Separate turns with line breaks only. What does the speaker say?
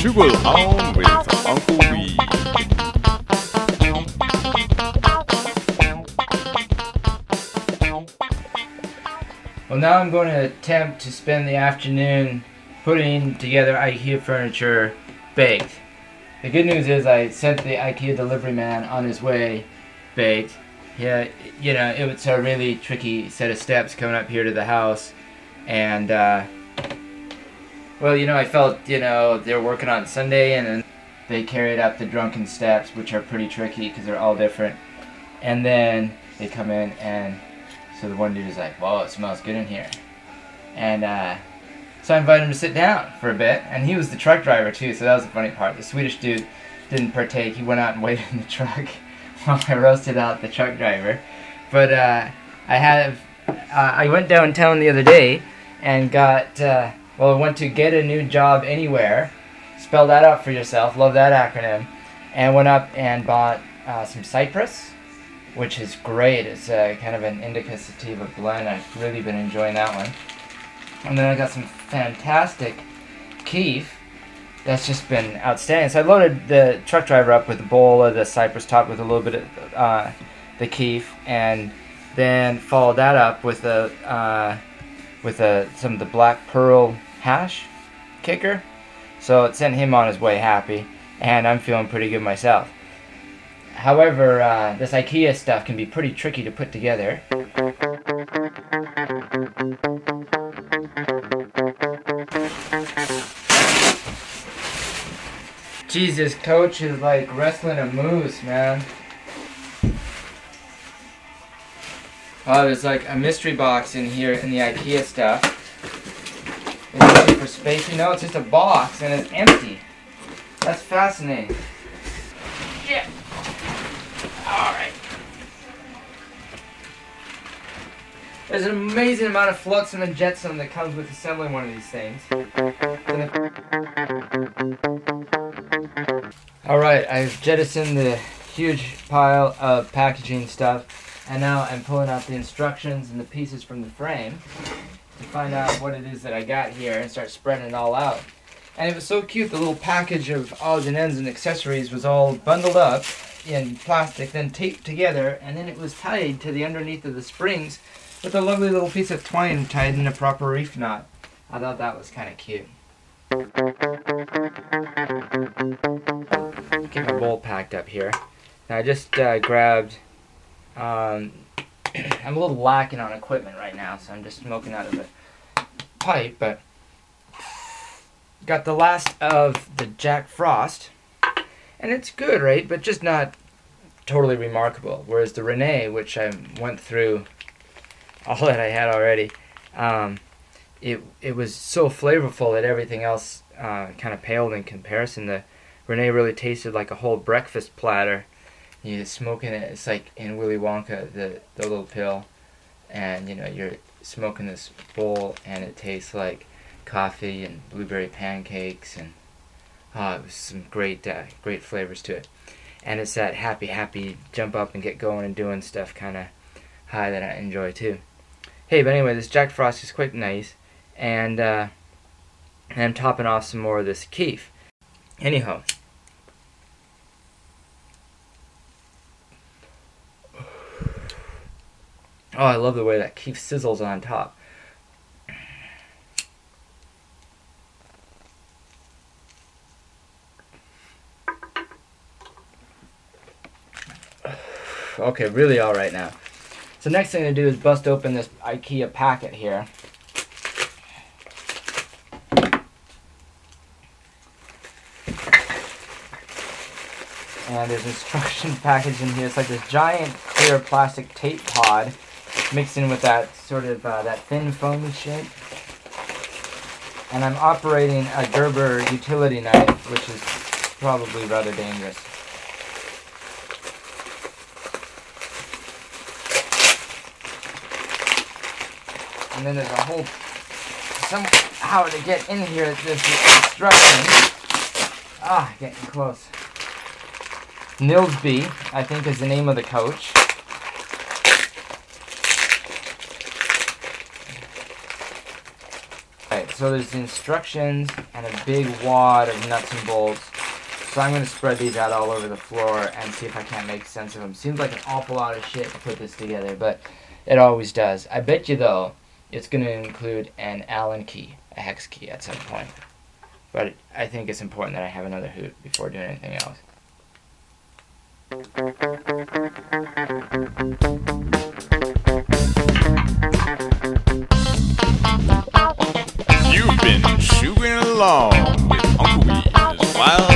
Travel on with Uncle Reed.
Well, now I'm going to attempt to spend the afternoon putting together IKEA furniture baked. The good news is I sent the IKEA delivery man on his way baked. Yeah, you know, it was a really tricky set of steps coming up here to the house. And, uh, well, you know, I felt, you know, they were working on Sunday and then they carried out the drunken steps, which are pretty tricky because they're all different. And then they come in and so the one dude is like, "Whoa, it smells good in here," and uh, so I invited him to sit down for a bit, and he was the truck driver too. So that was the funny part. The Swedish dude didn't partake. He went out and waited in the truck while I roasted out the truck driver. But uh, I have, uh, I went downtown the other day and got, uh, well, I went to get a new job anywhere. Spell that out for yourself. Love that acronym. And went up and bought uh, some cypress which is great. It's uh, kind of an indica sativa blend. I've really been enjoying that one. And then I got some fantastic keef. That's just been outstanding. So I loaded the truck driver up with a bowl of the cypress top with a little bit of uh, the keef, and then followed that up with a uh, with a some of the black pearl hash kicker. So it sent him on his way happy, and I'm feeling pretty good myself. However, uh, this IKEA stuff can be pretty tricky to put together. Jesus, coach is like wrestling a moose, man. Oh, there's like a mystery box in here in the IKEA stuff. Is it for space? You know, it's just a box and it's empty. That's fascinating. Yeah. Alright. There's an amazing amount of flux and jetsam that comes with assembling one of these things. Alright, I've jettisoned the huge pile of packaging stuff, and now I'm pulling out the instructions and the pieces from the frame find out what it is that I got here and start spreading it all out. And it was so cute, the little package of odds and ends and accessories was all bundled up in plastic, then taped together, and then it was tied to the underneath of the springs with a lovely little piece of twine tied in a proper reef knot. I thought that was kind of cute. Get my bowl packed up here. Now I just uh, grabbed. Um, I'm a little lacking on equipment right now, so I'm just smoking out of a pipe, but got the last of the Jack Frost and it's good, right? But just not totally remarkable. Whereas the Rene, which I went through all that I had already, um, it it was so flavorful that everything else uh, kind of paled in comparison. The Rene really tasted like a whole breakfast platter. You're smoking it. It's like in Willy Wonka, the the little pill, and you know you're smoking this bowl, and it tastes like coffee and blueberry pancakes and uh, it was some great, uh, great flavors to it. And it's that happy, happy jump up and get going and doing stuff kind of high that I enjoy too. Hey, but anyway, this Jack Frost is quite nice, and, uh, and I'm topping off some more of this keef. Anyhow. Oh, I love the way that keef sizzles on top. okay, really all right now. So next thing to do is bust open this IKEA packet here. And there's instruction package in here. It's like this giant clear plastic tape pod mixed in with that sort of uh, that thin foamy shape. And I'm operating a Gerber utility knife, which is probably rather dangerous. and then there's a whole somehow to get in here this instruction. Ah, getting close. Nilsby, I think, is the name of the coach. So there's the instructions and a big wad of nuts and bolts. So I'm going to spread these out all over the floor and see if I can't make sense of them. Seems like an awful lot of shit to put this together, but it always does. I bet you though, it's going to include an Allen key, a hex key at some point. But I think it's important that I have another hoot before doing anything else.
along. Uncle Wiz, wild